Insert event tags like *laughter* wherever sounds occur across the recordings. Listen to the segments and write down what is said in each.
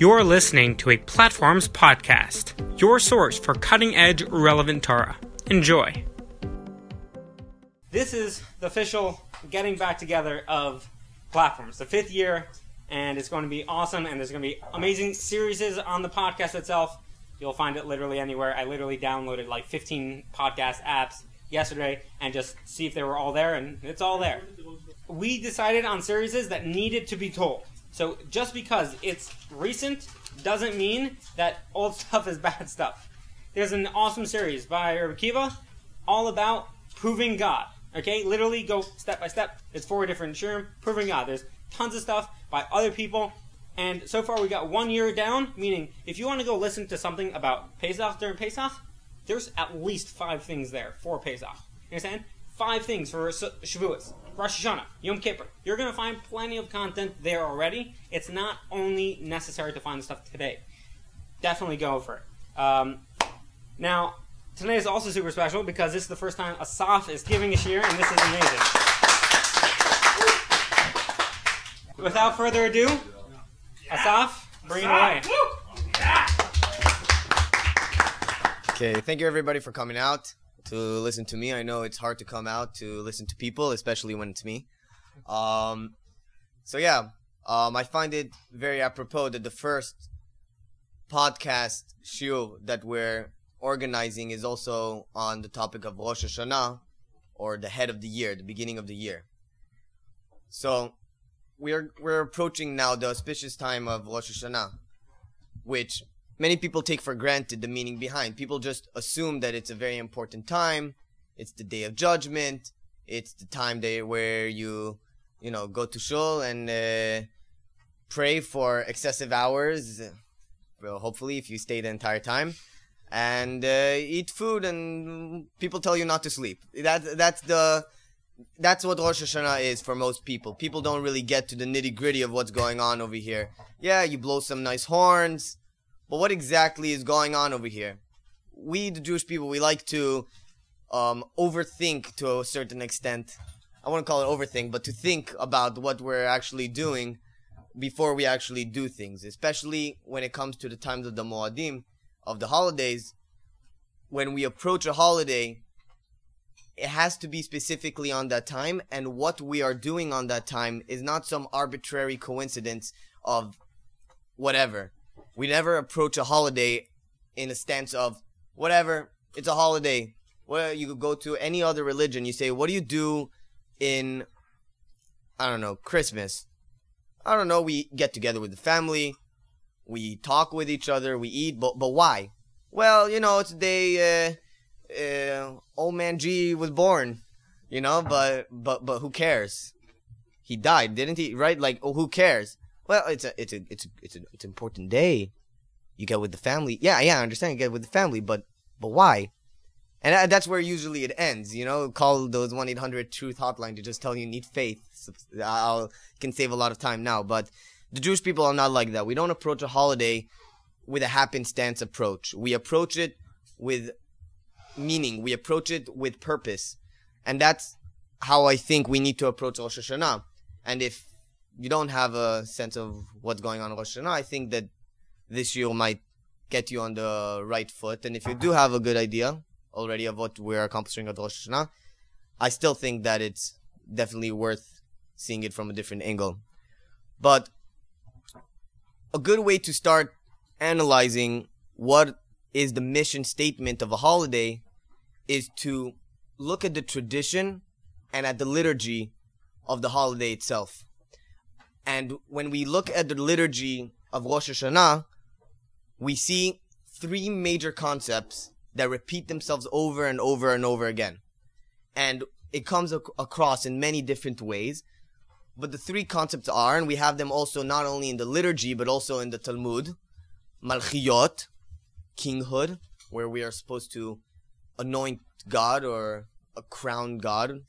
You're listening to a Platforms podcast, your source for cutting edge, relevant Torah. Enjoy. This is the official getting back together of Platforms, the fifth year, and it's going to be awesome. And there's going to be amazing series on the podcast itself. You'll find it literally anywhere. I literally downloaded like 15 podcast apps yesterday and just see if they were all there, and it's all there. We decided on series that needed to be told. So just because it's recent doesn't mean that old *laughs* stuff is bad stuff. There's an awesome series by Rabbi Kiva all about proving God. Okay, literally go step by step. It's four different shurim proving God. There's tons of stuff by other people and so far we got one year down, meaning if you want to go listen to something about Pesach during Pesach, there's at least five things there for Pesach. You understand? Five things for Shavuos, Rosh Hashanah, Yom Kippur. You're going to find plenty of content there already. It's not only necessary to find the stuff today. Definitely go for it. Um, now, today is also super special because this is the first time Asaf is giving a shiur, and this is amazing. Without further ado, Asaf, bring it away. Okay, thank you everybody for coming out to listen to me. I know it's hard to come out to listen to people, especially when it's me. Um, so yeah, um, I find it very apropos that the first podcast show that we're organizing is also on the topic of Rosh Hashanah, or the head of the year, the beginning of the year. So we're we're approaching now the auspicious time of Rosh Hashanah, which many people take for granted the meaning behind. People just assume that it's a very important time. It's the day of judgment. It's the time day where you, you know, go to shul and uh, pray for excessive hours. Well, hopefully, if you stay the entire time, and uh, eat food, and people tell you not to sleep. That that's the that's what Rosh Hashanah is for most people. People don't really get to the nitty gritty of what's going on over here. Yeah, you blow some nice horns, but what exactly is going on over here? We, the Jewish people, we like to um, overthink to a certain extent. I wouldn't call it overthink, but to think about what we're actually doing before we actually do things, especially when it comes to the times of the Moadim, of the holidays. When we approach a holiday, it has to be specifically on that time and what we are doing on that time is not some arbitrary coincidence of whatever we never approach a holiday in a stance of whatever it's a holiday well you could go to any other religion you say what do you do in i don't know christmas i don't know we get together with the family we talk with each other we eat but but why well you know it's the day uh, uh, old man G was born, you know, but but but who cares? He died, didn't he? Right? Like, oh, who cares? Well, it's a it's a it's a it's a it's an important day. You get with the family. Yeah, yeah, I understand. You get with the family, but but why? And that's where usually it ends. You know, call those one eight hundred truth hotline to just tell you, need faith. I'll can save a lot of time now, but the Jewish people are not like that. We don't approach a holiday with a happenstance approach. We approach it with meaning. We approach it with purpose. And that's how I think we need to approach Rosh Hashanah. And if you don't have a sense of what's going on in Rosh Hashanah, I think that this year might get you on the right foot. And if you do have a good idea already of what we're accomplishing at Rosh Hashanah, I still think that it's definitely worth seeing it from a different angle. But a good way to start analyzing what is the mission statement of a holiday is to look at the tradition and at the liturgy of the holiday itself. And when we look at the liturgy of Rosh Hashanah, we see three major concepts that repeat themselves over and over and over again. And it comes ac- across in many different ways. But the three concepts are, and we have them also not only in the liturgy, but also in the Talmud, Malchiyot, kinghood, where we are supposed to anoint God or a crown God.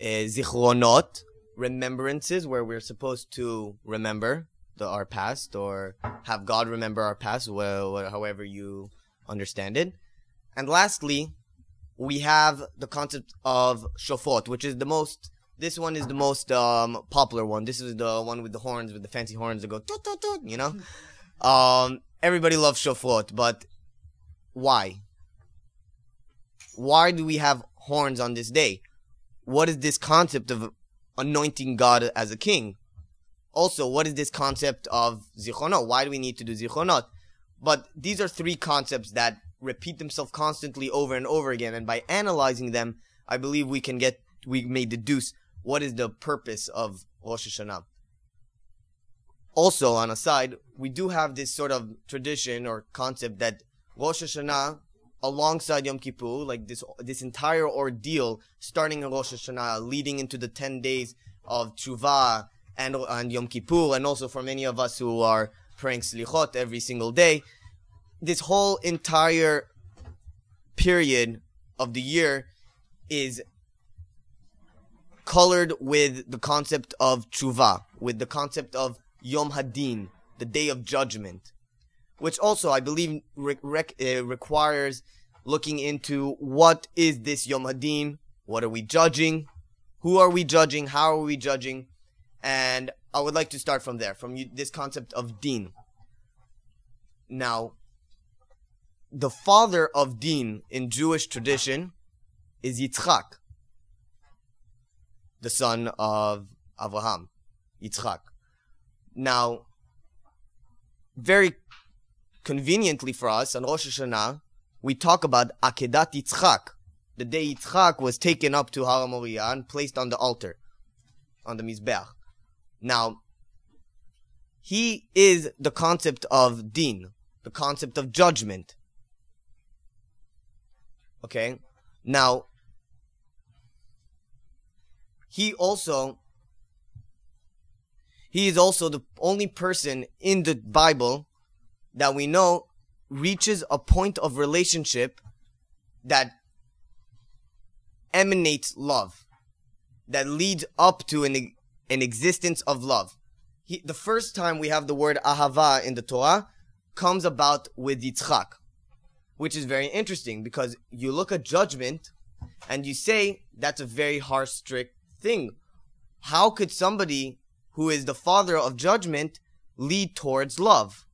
Uh, zichronot, remembrances, where we're supposed to remember the, our past or have God remember our past, well, however you understand it. And lastly, we have the concept of shofot, which is the most This one is the most um, popular one. This is the one with the horns, with the fancy horns that go toot, toot, toot, you know? *laughs* Um, everybody loves shofrot, but why? Why do we have horns on this day? What is this concept of anointing God as a king? Also, what is this concept of zichronot? Why do we need to do zichronot? But these are three concepts that repeat themselves constantly over and over again, and by analyzing them, I believe we can get, we may deduce what is the purpose of Rosh Hashanah. Also, on a side, we do have this sort of tradition or concept that Rosh Hashanah, alongside Yom Kippur, like this this entire ordeal, starting in Rosh Hashanah, leading into the ten days of Tshuva and and Yom Kippur, and also for many of us who are praying Slichot every single day, this whole entire period of the year is colored with the concept of tshuva, with the concept of Yom Hadin, the day of judgment, which also I believe re- rec- uh, requires looking into what is this Yom Hadin, what are we judging, who are we judging, how are we judging, and I would like to start from there, from you, this concept of Din. Now, the father of Din in Jewish tradition is Yitzchak, the son of Avraham, Yitzchak. Now, very conveniently for us on Rosh Hashanah, we talk about Akedat Yitzchak, the day Yitzchak was taken up to Har Moriah and placed on the altar, on the Mizbeach. Now, he is the concept of din, the concept of judgment. Okay? Now, he also he is also the only person in the Bible that we know reaches a point of relationship that emanates love, that leads up to an, an existence of love. He, the first time we have the word ahava in the Torah comes about with Yitzchak, which is very interesting because you look at judgment and you say that's a very harsh, strict thing. How could somebody who is the father of judgment lead towards love?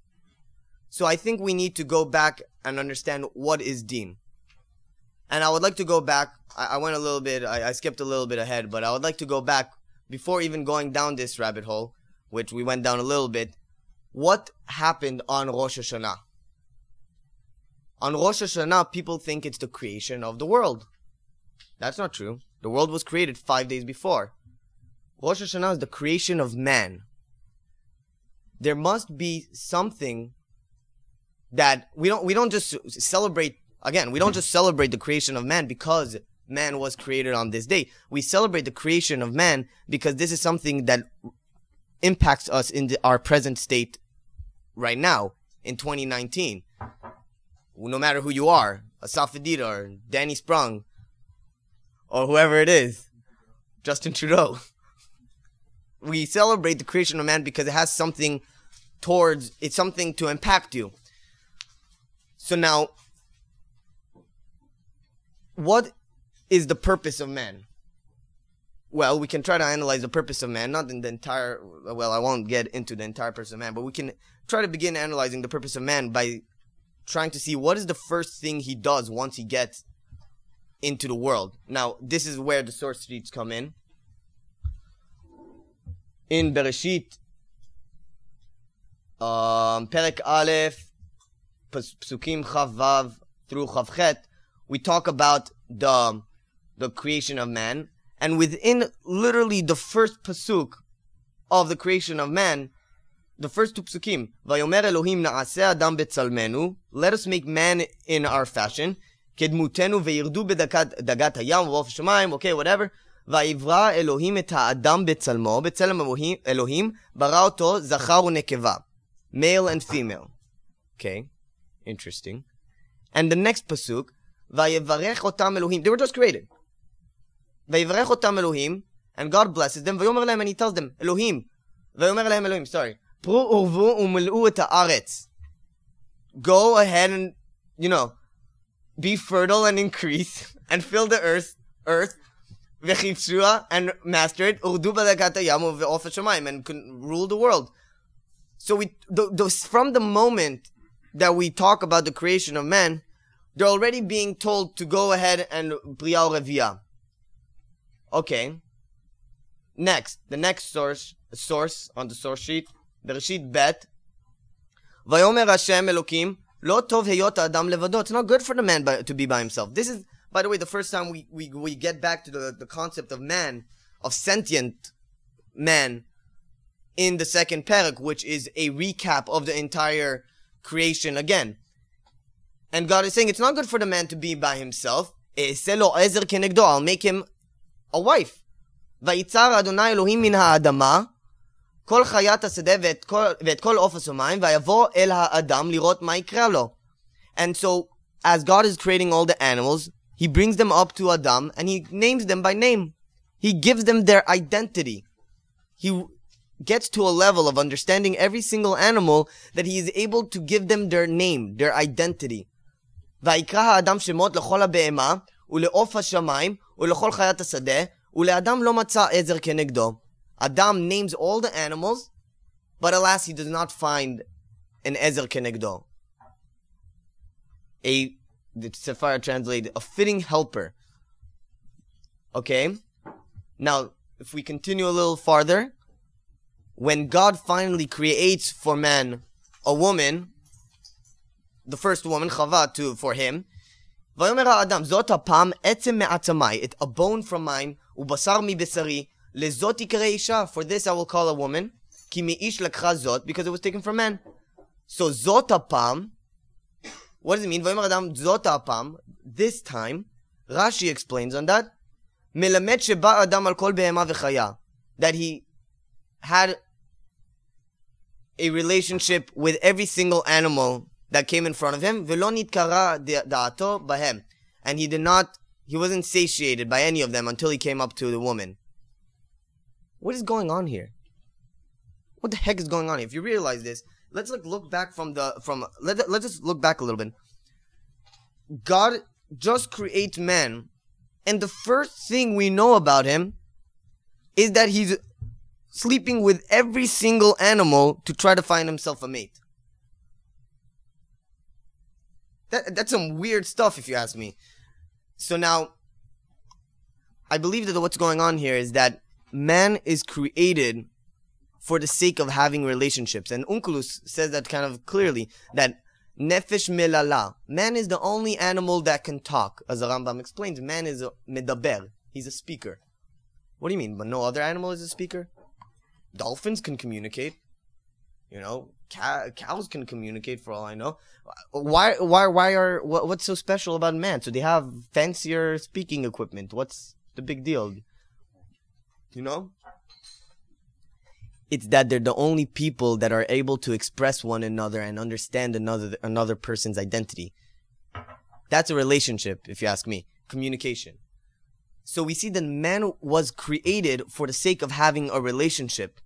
So I think we need to go back and understand what is deen. And I would like to go back. I, I went a little bit, I, I skipped a little bit ahead, but I would like to go back before even going down this rabbit hole, which we went down a little bit. What happened on Rosh Hashanah? On Rosh Hashanah, people think it's the creation of the world. That's not true. The world was created five days before. Rosh Hashanah is the creation of man. There must be something that we don't we don't just celebrate again, we don't just celebrate the creation of man because man was created on this day. We celebrate the creation of man because this is something that impacts us in the, our present state right now in 2019. No matter who you are, Asaf Adida or Danny Sprung or whoever it is, Justin Trudeau. *laughs* We celebrate the creation of man because it has something towards, it's something to impact you. So now, what is the purpose of man? Well, we can try to analyze the purpose of man, not in the entire, well, I won't get into the entire purpose of man, but we can try to begin analyzing the purpose of man by trying to see what is the first thing he does once he gets into the world. Now, this is where the source sheets come in. In Bereshit, um, Perek Aleph, Psukim Chav Vav through Chav Chet, we talk about the the creation of man, and within literally the first pasuk of the creation of man, the first two psukim, Vayomer Elohim na'aseh adam betzalmenu, let us make man in our fashion, כדמותנו וירדו בדגת דגת הים ובעוף השמיים, אוקיי, whatever. ויברא אלוהים את האדם בצלמו, בצלם אלוהים, ברא אותו זכר ונקבה. Male and female. Okay, Interesting. And the next pasuk, Vayevarech otam Elohim. They were just created. Vayevarech otam Elohim, and God blesses them. Vayomer lehem, and He tells them, Elohim. Vayomer lehem Elohim, sorry. Pru urvu umil'u et ha'aretz. Go ahead and, you know, be fertile and increase, and fill the earth, earth, v'chivshua, and master it, urdu b'lekat ha'yamu ve'of ha'shamayim, and rule the world. So we, th- th- from the moment that we talk about the creation of man, they're already being told to go ahead and Brial Revia. Okay. Next, the next source source on the source sheet, Bereshit Bet. Vayomer Hashem Elokim, lo tov heyot adam levado. It's not good for the man by, to be by himself. This is, by the way, the first time we, we, we get back to the, the concept of man, of sentient man, in the second parak, which is a recap of the entire creation again. And God is saying it's not good for the man to be by himself. I'll make him a wife. ויצר אדוני אלוהים מן האדמה כל חיית השדה ואת כל, ואת כל עוף השמיים, ויבוא אל האדם לראות מה יקרה לו. And so, as God is creating all the animals, He brings them up to Adam and He names them by name. He gives them their identity. He gets to a level of understanding every single animal that he is able to give them their name, their identity. ויקרא האדם שמות לכל הבהמה, ולעוף השמיים, ולכל חיית השדה, ולאדם לא מצא עזר כנגדו. Adam names all the animals, but alas, he does not find an Ezer Kenegdo. A, the Sefaria translated, a fitting helper. Okay? Now, if we continue a little farther, when God finally creates for man a woman, the first woman, Chava, to, for him, ויאמר האדם, זאת הפעם עצם מעצמי, את a bone from mine, ובשר מבשרי, לזאת יקרא אישה, for this I will call a woman, כי מאיש לקחה זאת, because it was taken from man. So זאת הפעם, what does it mean? ויאמר אדם, זאת הפעם, this time, Rashi explains on that, מלמד שבא אדם על כל בהמה וחיה, that he had a relationship with every single animal that came in front of him. And he did not, he wasn't satiated by any of them until he came up to the woman. What is going on here? What the heck is going on? If you realize this, let's like look back from the from let let's just look back a little bit. God just creates man, and the first thing we know about him is that he's sleeping with every single animal to try to find himself a mate. That, that's some weird stuff, if you ask me. So now, I believe that what's going on here is that man is created for the sake of having relationships. And Onkelos says that kind of clearly that nefesh melala, man is the only animal that can talk. As the Rambam explains, man is a medaber, he's a speaker. What do you mean? But no other animal is a speaker? Dolphins can communicate. You know, cows can communicate for all I know. Why, why, why are, what, what's so special about man? So they have fancier speaking equipment. What's the big deal? You know? It's that they're the only people that are able to express one another and understand another another person's identity. That's a relationship, if you ask me. Communication. So we see that man was created for the sake of having a relationship.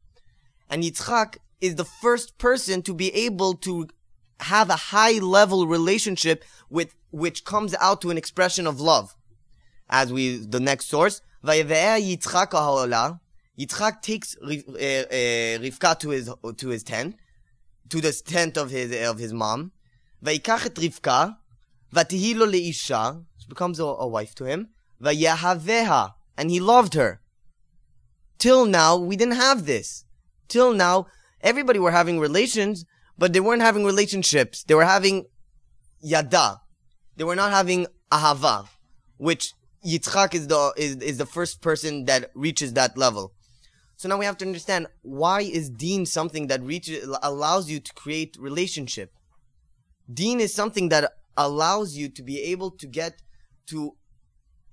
And Yitzchak is the first person to be able to have a high level relationship with which comes out to an expression of love. As we the next source, Yitzchak Yitzchak takes eh, eh, Rivka to his to his tent, to the tent of his of his mom. Vayikach Rivka, vatihilo leisha, she becomes a, a wife to him. Vayahaveha, and he loved her. Till now, we didn't have this. Till now, everybody were having relations, but they weren't having relationships. They were having yada. They were not having ahava, which Yitzchak is the is, is the first person that reaches that level. So now we have to understand why is deen something that reaches allows you to create relationship. Deen is something that allows you to be able to get to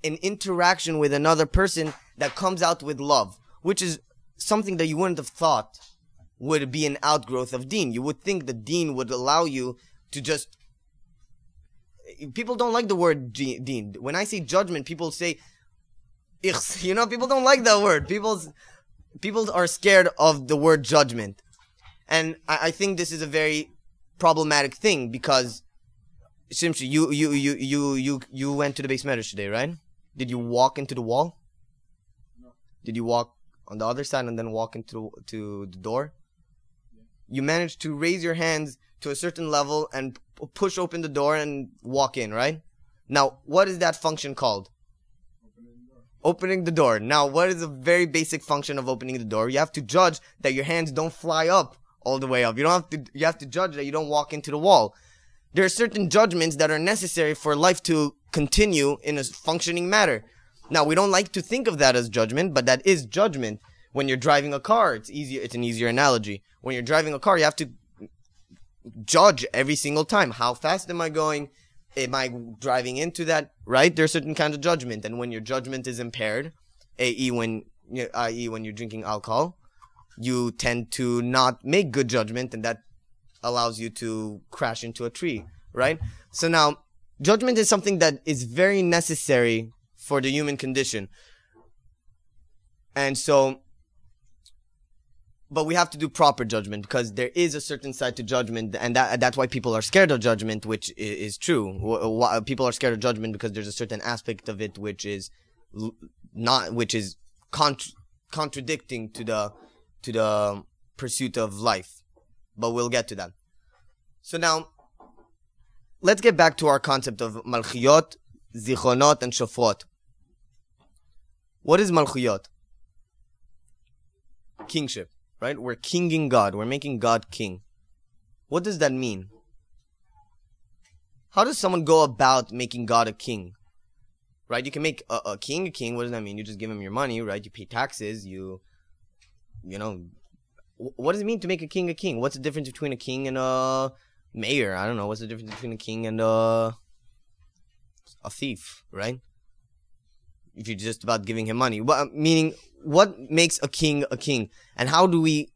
an interaction with another person that comes out with love, which is something that you wouldn't have thought would be an outgrowth of Deen. You would think the Deen would allow you to just people don't like the word Deen. When I say judgment, people say, *laughs* you know, people don't like that word. People, people are scared of the word judgment. And I, I think this is a very problematic thing because, Shimshi, you, you, you, you, you, you went to the beis medrash today, right? Did you walk into the wall? No. Did you walk on the other side and then walk into to the door? You manage to raise your hands to a certain level and p- push open the door and walk in, right? Now, what is that function called? Opening the door. Now, what is a very basic function of opening the door? You have to judge that your hands don't fly up all the way up. You don't have to, you have to judge that you don't walk into the wall. There are certain judgments that are necessary for life to continue in a functioning manner. Now, we don't like to think of that as judgment, but that is judgment. When you're driving a car, it's easier, it's an easier analogy. When you're driving a car, you have to judge every single time. How fast am I going? am I driving into that? Right? There's certain kind of judgment, and when your judgment is impaired, i.e., when i.e. when you're drinking alcohol, you tend to not make good judgment, and that allows you to crash into a tree. Right? So now, judgment is something that is very necessary for the human condition, and so but we have to do proper judgment because there is a certain side to judgment, and that that's why people are scared of judgment, which is, is true. People are scared of judgment because there's a certain aspect of it which is not, which is cont- contradicting to the to the pursuit of life. But we'll get to that. So now, let's get back to our concept of malchiyot, zichronot, and shofrot. What is malchiyot? Kingship right? We're kinging God. We're making God king. What does that mean? How does someone go about making God a king? Right? You can make a, a, king a king. What does that mean? You just give him your money, right? You pay taxes. You, you know, what does it mean to make a king a king? What's the difference between a king and a mayor? I don't know. What's the difference between a king and a, a thief, right? If you're just about giving him money. What, meaning, what makes a king a king? And how do we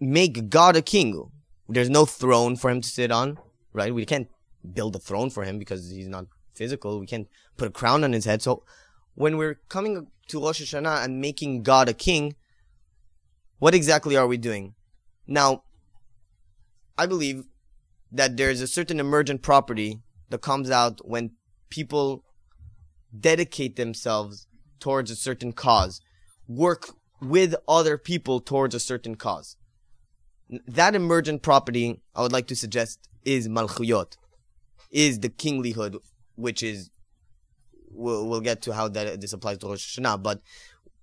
make God a king? There's no throne for him to sit on, right? We can't build a throne for him because he's not physical. We can't put a crown on his head. So when we're coming to Rosh Hashanah and making God a king, what exactly are we doing? Now, I believe that there's a certain emergent property that comes out when people dedicate themselves towards a certain cause work with other people towards a certain cause. That emergent property, I would like to suggest, is malchuyot, is the kinglyhood, which is, we'll, we'll get to how that this applies to Rosh Hashanah, but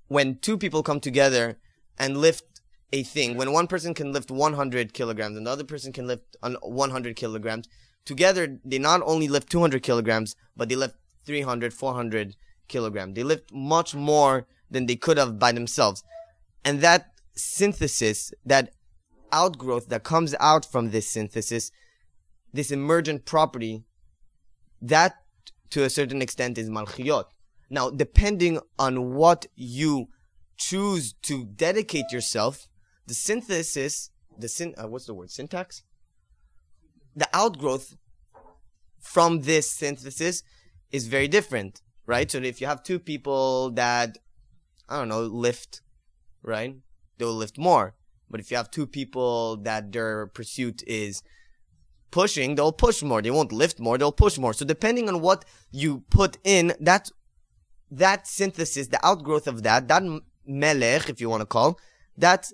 when two people come together and lift a thing, when one person can lift 100 kilograms and the other person can lift 100 kilograms, together they not only lift 200 kilograms, but they lift 300, 400 kilograms. They lift much more than they could have by themselves. And that synthesis, that outgrowth that comes out from this synthesis, this emergent property, that to a certain extent is malchiyot. Now, depending on what you choose to dedicate yourself, the synthesis, the syn, uh, what's the word, syntax? The outgrowth from this synthesis is very different, right? So if you have two people that I don't know, lift, right? They'll lift more. But if you have two people that their pursuit is pushing, they'll push more. They won't lift more, they'll push more. So depending on what you put in, that that synthesis, the outgrowth of that, that melech, if you want to call, that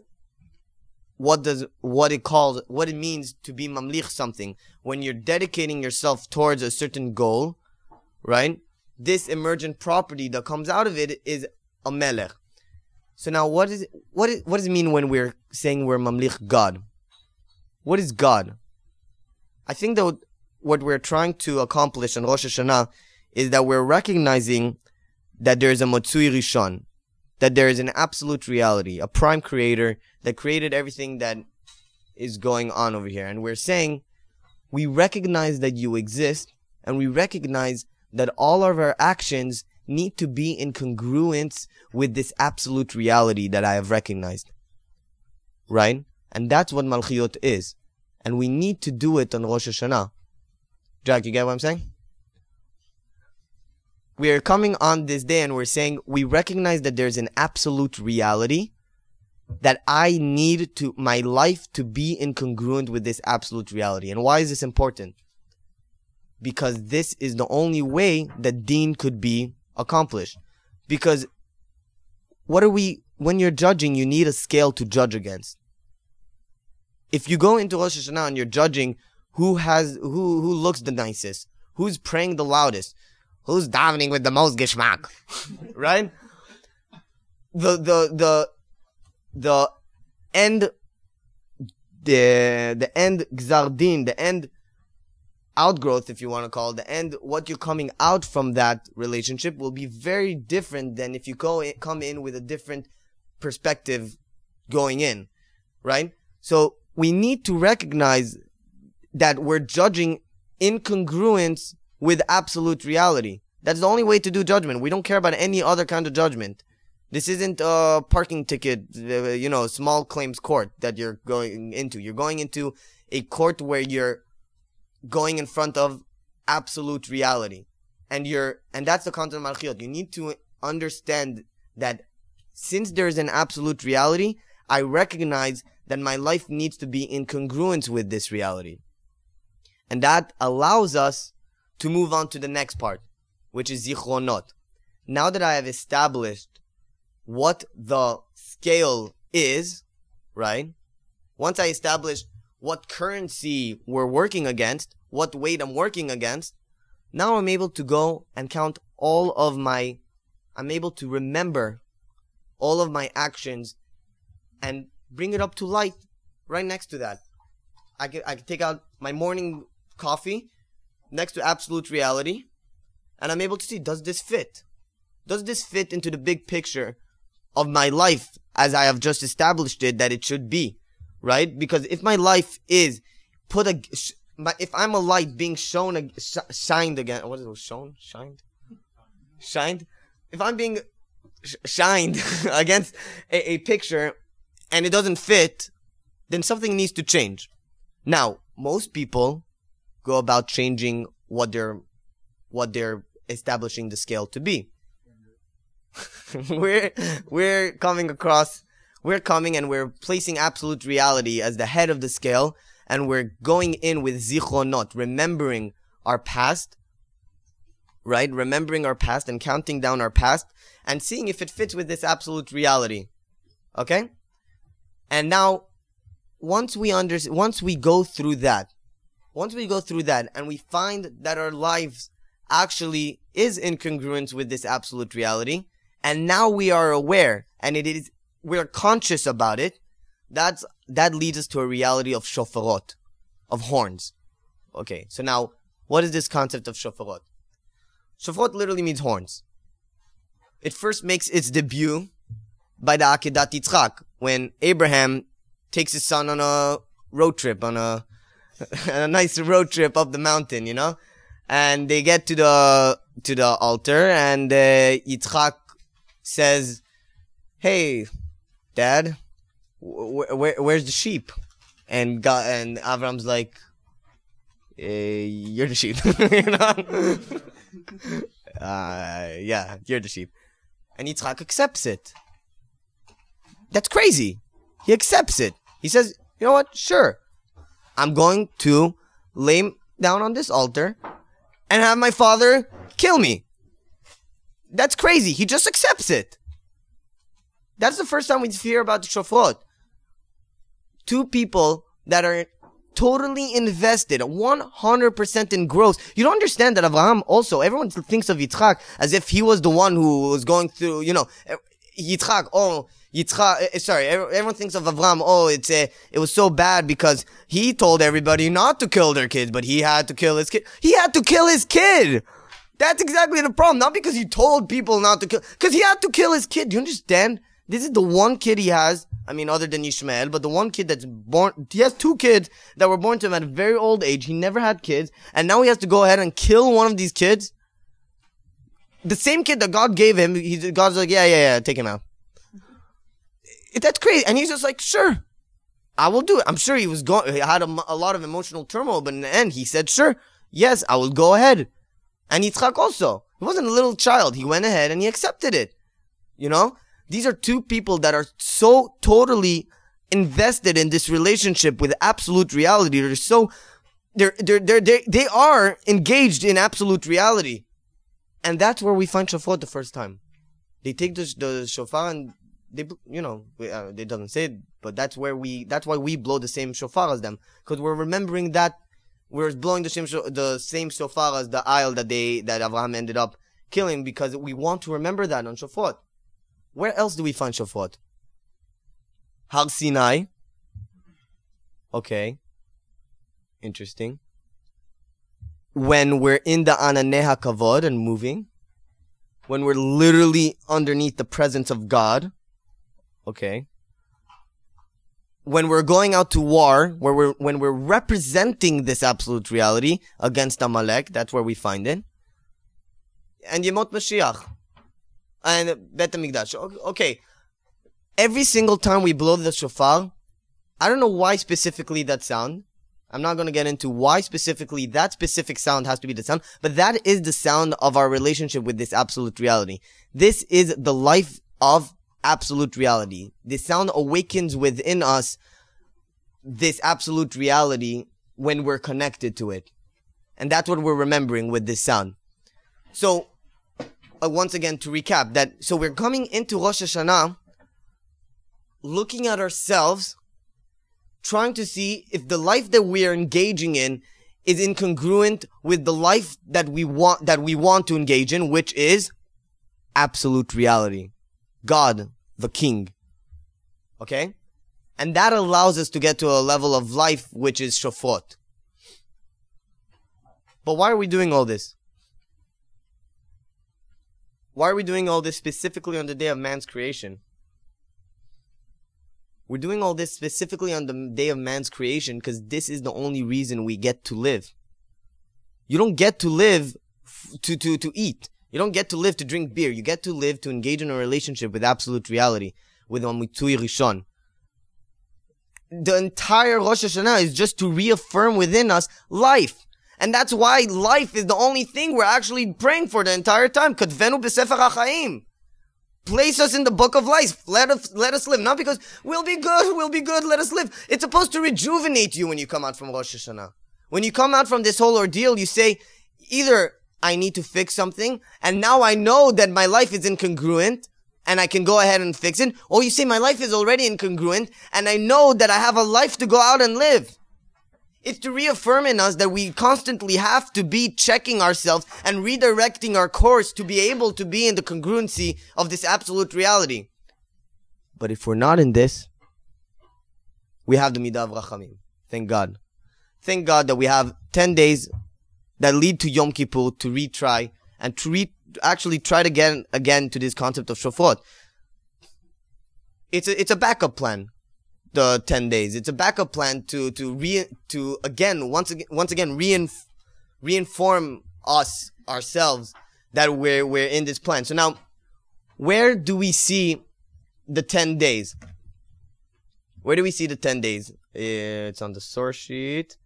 what does what it calls what it means to be mamlich something when you're dedicating yourself towards a certain goal right this emergent property that comes out of it is a melech. So now, what is what is what does it mean when we're saying we're mamlich God? What is God? I think that what we're trying to accomplish in Rosh Hashanah is that we're recognizing that there is a Matsui Rishon, that there is an absolute reality, a prime creator that created everything that is going on over here. And we're saying we recognize that you exist and we recognize that all of our actions need to be in congruence with this absolute reality that I have recognized. Right? And that's what Malchiyot is. And we need to do it on Rosh Hashanah. Jack, you get what I'm saying? We are coming on this day and we're saying we recognize that there's an absolute reality that I need to, my life to be incongruent with this absolute reality. And why is this important? Because this is the only way that Deen could be accomplished. Because what are we, when you're judging, you need a scale to judge against. If you go into Rosh Hashanah and you're judging who has, who, who looks the nicest, who's praying the loudest, who's davening with the most geschmack, *laughs* right? The, the, the, the end, the, the end gzardin, the end outgrowth, if you want to call it, the end, what you're coming out from that relationship will be very different than if you go in, come in with a different perspective going in, right? So we need to recognize that we're judging incongruence with absolute reality. That's the only way to do judgment. We don't care about any other kind of judgment. This isn't a parking ticket, uh, you know, small claims court that you're going into. You're going into a court where you're going in front of absolute reality. And you're, and that's the content of Malchiot. You need to understand that since there is an absolute reality, I recognize that my life needs to be in congruence with this reality. And that allows us to move on to the next part, which is Zichronot. Now that I have established what the scale is, right? Once I establish what currency we're working against, what weight I'm working against, now I'm able to go and count all of my, I'm able to remember all of my actions and bring it up to light right next to that. I can, I can take out my morning coffee next to absolute reality and I'm able to see, does this fit? Does this fit into the big picture of my life as I have just established it that it should be? Right? Because if my life is put a, if I'm a light being shown, sh- shined again, what is it, shown? Shined? Shined? If I'm being sh- shined *laughs* against a, a picture and it doesn't fit, then something needs to change. Now, most people go about changing what they're, what they're establishing the scale to be. *laughs* we're, we're coming across, we're coming and we're placing absolute reality as the head of the scale and we're going in with zichronot, remembering our past, right? Remembering our past and counting down our past and seeing if it fits with this absolute reality. Okay? And now, once we under, once we go through that, once we go through that and we find that our lives actually is in congruence with this absolute reality, and now we are aware and it is, we're conscious about it, that's, that leads us to a reality of shofarot, of horns. Okay, so now, what is this concept of shofarot? Shofarot literally means horns. It first makes its debut by the Akedat Yitzchak, when Abraham takes his son on a road trip, on a, *laughs* a nice road trip up the mountain, you know? And they get to the, to the altar and uh, Yitzchak says, Hey, dad, wh- wh- where's the sheep? And God, and Avram's like, eh, you're the sheep, *laughs* you know? *laughs* uh, yeah, you're the sheep. And Yitzchak accepts it. That's crazy. He accepts it. He says, you know what? Sure. I'm going to lay down on this altar and have my father kill me. That's crazy. He just accepts it. That's the first time we hear about the shofrot two people that are totally invested, 100% in growth. You don't understand that Abraham also, everyone thinks of Yitzchak as if he was the one who was going through, you know, Yitzchak, oh, Yitzchak, eh, eh, sorry, everyone thinks of Avram, oh, it's a, it was so bad because he told everybody not to kill their kids, but he had to kill his kid. He had to kill his kid! That's exactly the problem. Not because he told people not to kill, because he had to kill his kid. Do you understand? This is the one kid he has. I mean, other than Ishmael, but the one kid that's born, he has two kids that were born to him at a very old age. He never had kids. And now he has to go ahead and kill one of these kids. The same kid that God gave him, he, God's like, yeah, yeah, yeah, take him out. That's crazy. And he's just like, sure, I will do it. I'm sure he was going, he had a, a lot of emotional turmoil, but in the end, he said, sure, yes, I will go ahead. And Yitzchak also. He wasn't a little child. He went ahead and he accepted it. You know? These are two people that are so totally invested in this relationship with absolute reality. They're so, they're, they're, they're, they they are engaged in absolute reality. And that's where we find shofar the first time. They take the, the shofar and they, you know, we, uh, it doesn't say it, but that's where we, that's why we blow the same shofar as them, because we're remembering that we're blowing the same, the same shofar as the isle that they, that Abraham ended up killing, because we want to remember that on Shofar. Where else do we find Shofar? Har Sinai. Okay. Interesting. When we're in the Ananei HaKavod and moving. When we're literally underneath the presence of God. Okay. When we're going out to war, where we're, when we're representing this absolute reality against Amalek, that's where we find it. And Yemot Mashiach. And Bet HaMikdash. Okay. Every single time we blow the shofar, I don't know why specifically that sound. I'm not going to get into why specifically that specific sound has to be the sound, but that is the sound of our relationship with this absolute reality. This is the life of absolute reality. This sound awakens within us this absolute reality when we're connected to it. And that's what we're remembering with this sound. So, uh, once again, to recap that, so we're coming into Rosh Hashanah looking at ourselves trying to see if the life that we are engaging in is incongruent with the life that we want that we want to engage in, which is absolute reality. God, the King. Okay? And that allows us to get to a level of life which is shofot. But why are we doing all this? Why are we doing all this specifically on the day of man's creation? We're doing all this specifically on the day of man's creation because this is the only reason we get to live. You don't get to live f- to, to, to eat. You don't get to live to drink beer. You get to live to engage in a relationship with absolute reality, with Amitui Rishon. The entire Rosh Hashanah is just to reaffirm within us life. And that's why life is the only thing we're actually praying for the entire time. Kotvenu b'sefer HaChaim. Place us in the book of life. Let us, let us live. Not because we'll be good, we'll be good, let us live. It's supposed to rejuvenate you when you come out from Rosh Hashanah. When you come out from this whole ordeal, you say, either I need to fix something, and now I know that my life is incongruent, and I can go ahead and fix it, or you say my life is already incongruent, and I know that I have a life to go out and live. It's to reaffirm in us that we constantly have to be checking ourselves and redirecting our course to be able to be in the congruency of this absolute reality. But if we're not in this, we have the Midah Rachamim. Thank God. Thank God that we have 10 days that lead to Yom Kippur to retry and to re- actually try to again to this concept of Shofot. It's a, it's a backup plan the 10 days. It's a backup plan to, to re, to again, once again, once again, reinf- reinform us, ourselves, that we're, we're in this plan. So now, where do we see the 10 days? Where do we see the 10 days? It's on the source sheet.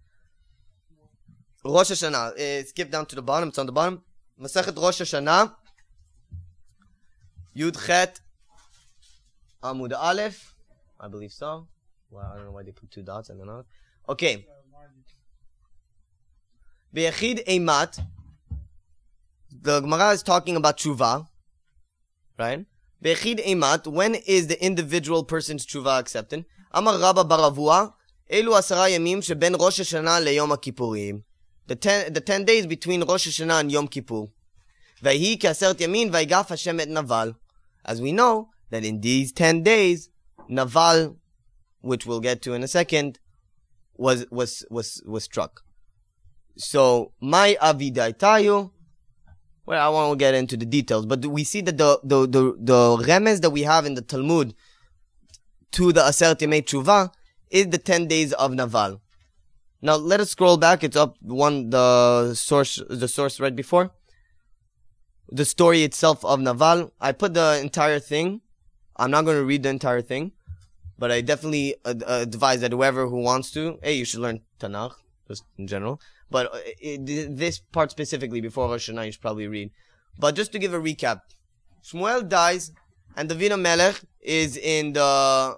Rosh Hashanah. Skip down to the bottom. It's on the bottom. Masechet Rosh Hashanah. Yud Chet. Amud Aleph. I believe so. Well, I don't know why they put two dots and not. Okay. Beyachid Eimat. The Gemara is talking about tshuva, right? Beyachid Eimat. When is the individual person's tshuva accepted? Amar Rabbah bar Avuha. Elu asara yamim sheben Rosh Hashanah leyom HaKippurim. The ten, the ten days between Rosh Hashanah and Yom Kippur. Vayhi kasert yamin vaygaf Hashem et Naval. As we know, that in these ten days, Naval, which we'll get to in a second, was was was was struck. So my avidaitayu. Well, I won't get into the details, but we see that the the the, the remez that we have in the Talmud to the Aseret Yemei Tshuva is the ten days of Naval. Now let us scroll back. It's up one the source the source right before the story itself of Naval. I put the entire thing. I'm not going to read the entire thing, but I definitely uh, uh, advise that whoever who wants to, hey, you should learn Tanakh just in general. But uh, this part specifically before Rosh Hashanah, you should probably read. But just to give a recap, Shmuel dies, and David Melech is in the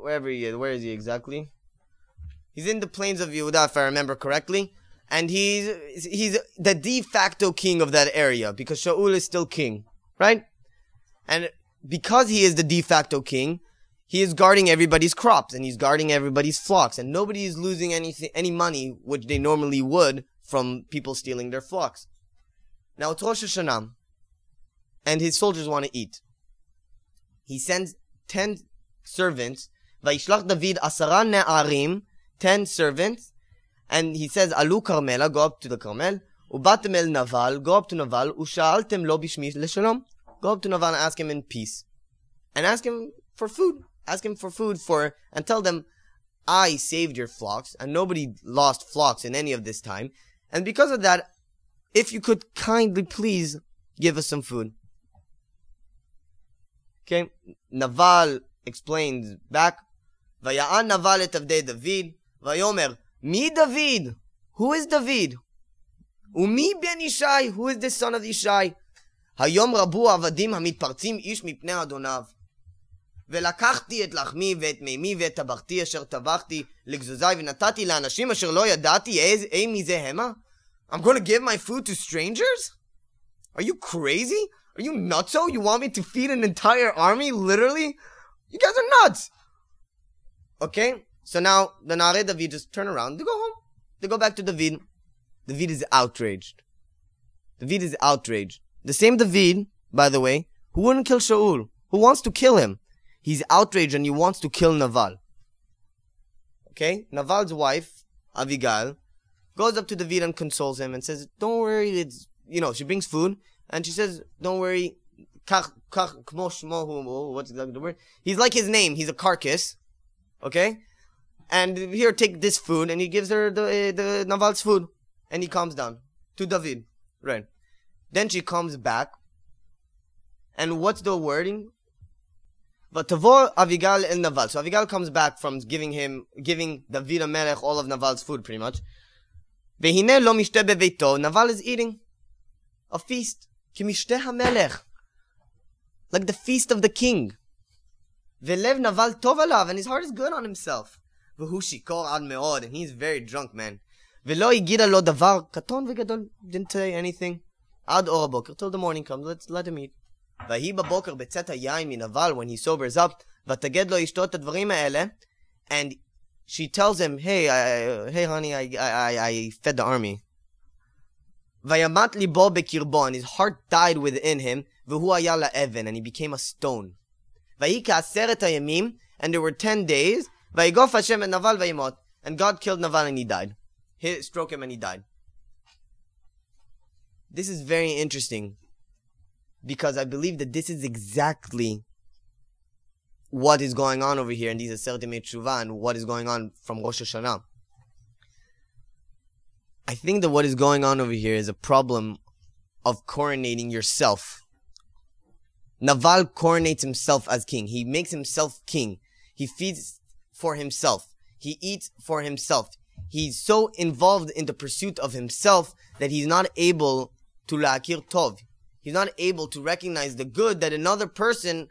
wherever he is. Where is he exactly? He's in the plains of Yehuda, if I remember correctly, and he's he's the de facto king of that area because Shaul is still king, right? And because he is the de facto king, he is guarding everybody's crops and he's guarding everybody's flocks and nobody is losing anything, any money, which they normally would from people stealing their flocks. Now it's Rosh Hashanah and his soldiers want to eat. He sends 10 servants, Vaishlach David asara ne'arim, 10 servants, and he says, Alu Carmela, go up to the Carmel, Ubatem el Naval, go up to Naval, Usha'altem lo bishmi leshalom, go up to Naval and ask him in peace. And ask him for food Ask him for food for, and tell them, I saved your flocks, and nobody lost flocks in any of this time. And because of that, if you could kindly please give us some food. Okay, Naval explains back, ויען נבל את עבדי דוד, ויאמר, מי דוד? Who is David? ומי בן ישי? Who is the son of ישי? היום רבו עבדים המתפרצים איש מפני אדוניו. ולקחתי את לחמי ואת מימי ואת טבחתי אשר טבחתי לגזוזי ונתתי לאנשים אשר לא ידעתי אי מי זה המה? I'm going to give my food to strangers? Are you crazy? Are you nutso? You want me to feed an entire army? Literally? You guys are nuts! Okay? So now the Nare David just turn around. They go home. They go back to David. David is outraged. David is outraged. The same David, by the way, who wouldn't kill Shaul, who wants to kill him. He's outraged and he wants to kill Naval. Okay? Naval's wife, Avigail, goes up to David and consoles him and says, Don't worry, it's, you know, she brings food and she says, Don't worry, what's the word? He's like his name, he's a carcass. Okay? And here, take this food, and he gives her the, uh, the Naval's food. And he calms down to David. Right. Then she comes back. And what's the wording? Vatavor Avigal el Naval. So Avigal comes back from giving him, giving David Melech all of Naval's food, pretty much. Vehine lo mishte beveito. Naval is eating a feast. Ki mishte hamelech. Like the feast of the king. Velev Naval tov alav, and his heart is good on himself. והוא שיכור עד מאוד, and he's very drunk man. ולא הגידה לו דבר קטון וגדול, didn't say anything. עד אור הבוקר, till the morning comes, let's let him eat. ויהי בבוקר בצאת היין מנבל, when he sobers up, ותגד לו אשתו את הדברים האלה, and she tells him, hey, I, hey honey, I, I, I fed the army. וימת ליבו בקרבו, and his heart died within him, והוא היה לאבן, and he became a stone. ויהי כעשרת הימים, and there were ten days, Vayigof Hashem and Naval vayimot. And God killed Naval and he died. Hit, stroke him and he died. This is very interesting because I believe that this is exactly what is going on over here in these Aseret Tshuva and what is going on from Rosh Hashanah. I think that what is going on over here is a problem of coronating yourself. Naval coronates himself as king. He makes himself king. He feeds for himself. He eats for himself. He's so involved in the pursuit of himself that he's not able to la'akir tov. He's not able to recognize the good that another person,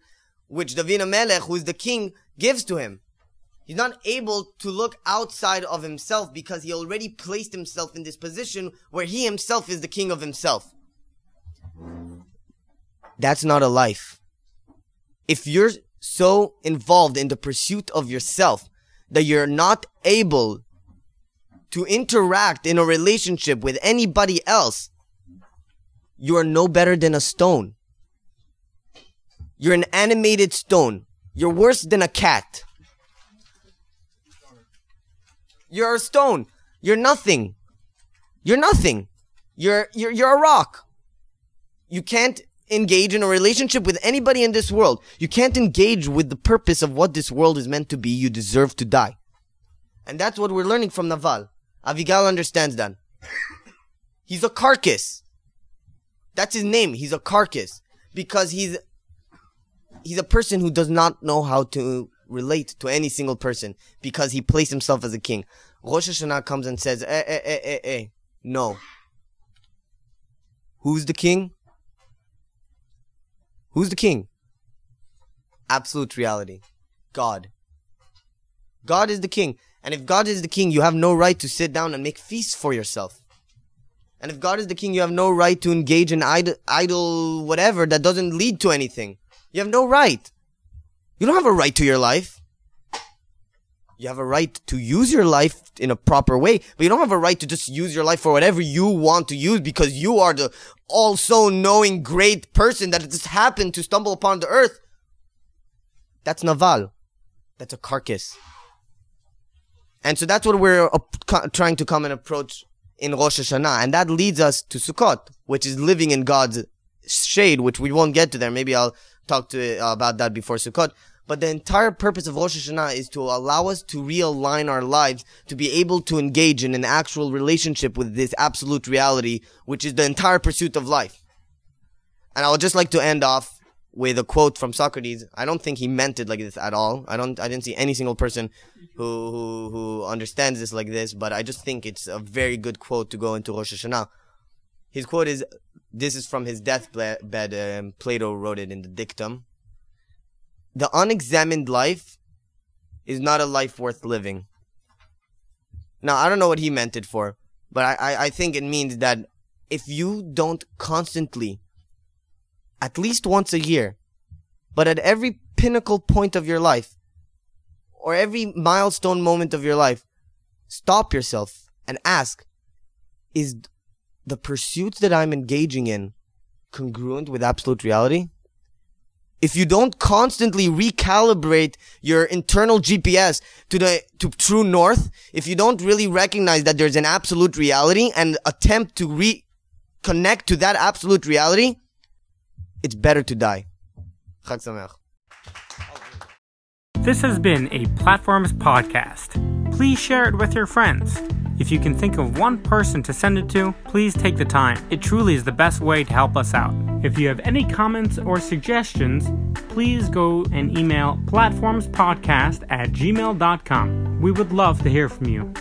which David Melech, who is the king, gives to him. He's not able to look outside of himself because he already placed himself in this position where he himself is the king of himself. That's not a life. If you're so involved in the pursuit of yourself that you're not able to interact in a relationship with anybody else, you are no better than a stone. You're an animated stone. You're worse than a cat. You're a stone. You're nothing. You're nothing. You're you're you're a rock. You can't engage in a relationship with anybody in this world. You can't engage with the purpose of what this world is meant to be. You deserve to die. And that's what we're learning from Naval. Avigal understands that. He's a carcass. That's his name. He's a carcass. Because he's, he's a person who does not know how to relate to any single person. Because he placed himself as a king. Rosh Hashanah comes and says, eh, eh, eh, eh, eh. No. Who's the king? Who's the king? Absolute reality. God. God is the king. And if God is the king, you have no right to sit down and make feasts for yourself. And if God is the king, you have no right to engage in idle, idle whatever that doesn't lead to anything. You have no right. You don't have a right to your life. You have a right to use your life in a proper way, but you don't have a right to just use your life for whatever you want to use because you are the also knowing great person that just happened to stumble upon the earth. That's Naval. That's a carcass. And so that's what we're trying to come and approach in Rosh Hashanah. And that leads us to Sukkot, which is living in God's shade, which we won't get to there. Maybe I'll talk to uh, about that before Sukkot. But the entire purpose of Rosh Hashanah is to allow us to realign our lives to be able to engage in an actual relationship with this absolute reality, which is the entire pursuit of life. And I would just like to end off with a quote from Socrates. I don't think he meant it like this at all. I don't. I didn't see any single person who who who understands this like this. But I just think it's a very good quote to go into Rosh Hashanah. His quote is. This is from his deathbed. Um, Plato wrote it in the dictum the unexamined life is not a life worth living. Now, I don't know what he meant it for, but I, I, I think it means that if you don't constantly, at least once a year, but at every pinnacle point of your life, or every milestone moment of your life, stop yourself and ask, is the pursuit that I'm engaging in congruent with absolute reality? if you don't constantly recalibrate your internal GPS to the to true north, if you don't really recognize that there's an absolute reality and attempt to reconnect to that absolute reality, it's better to die. This has been a Platforms podcast. Please share it with your friends. If you can think of one person to send it to, please take the time. It truly is the best way to help us out. If you have any comments or suggestions, please go and email platformspodcast at gmail.com. We would love to hear from you.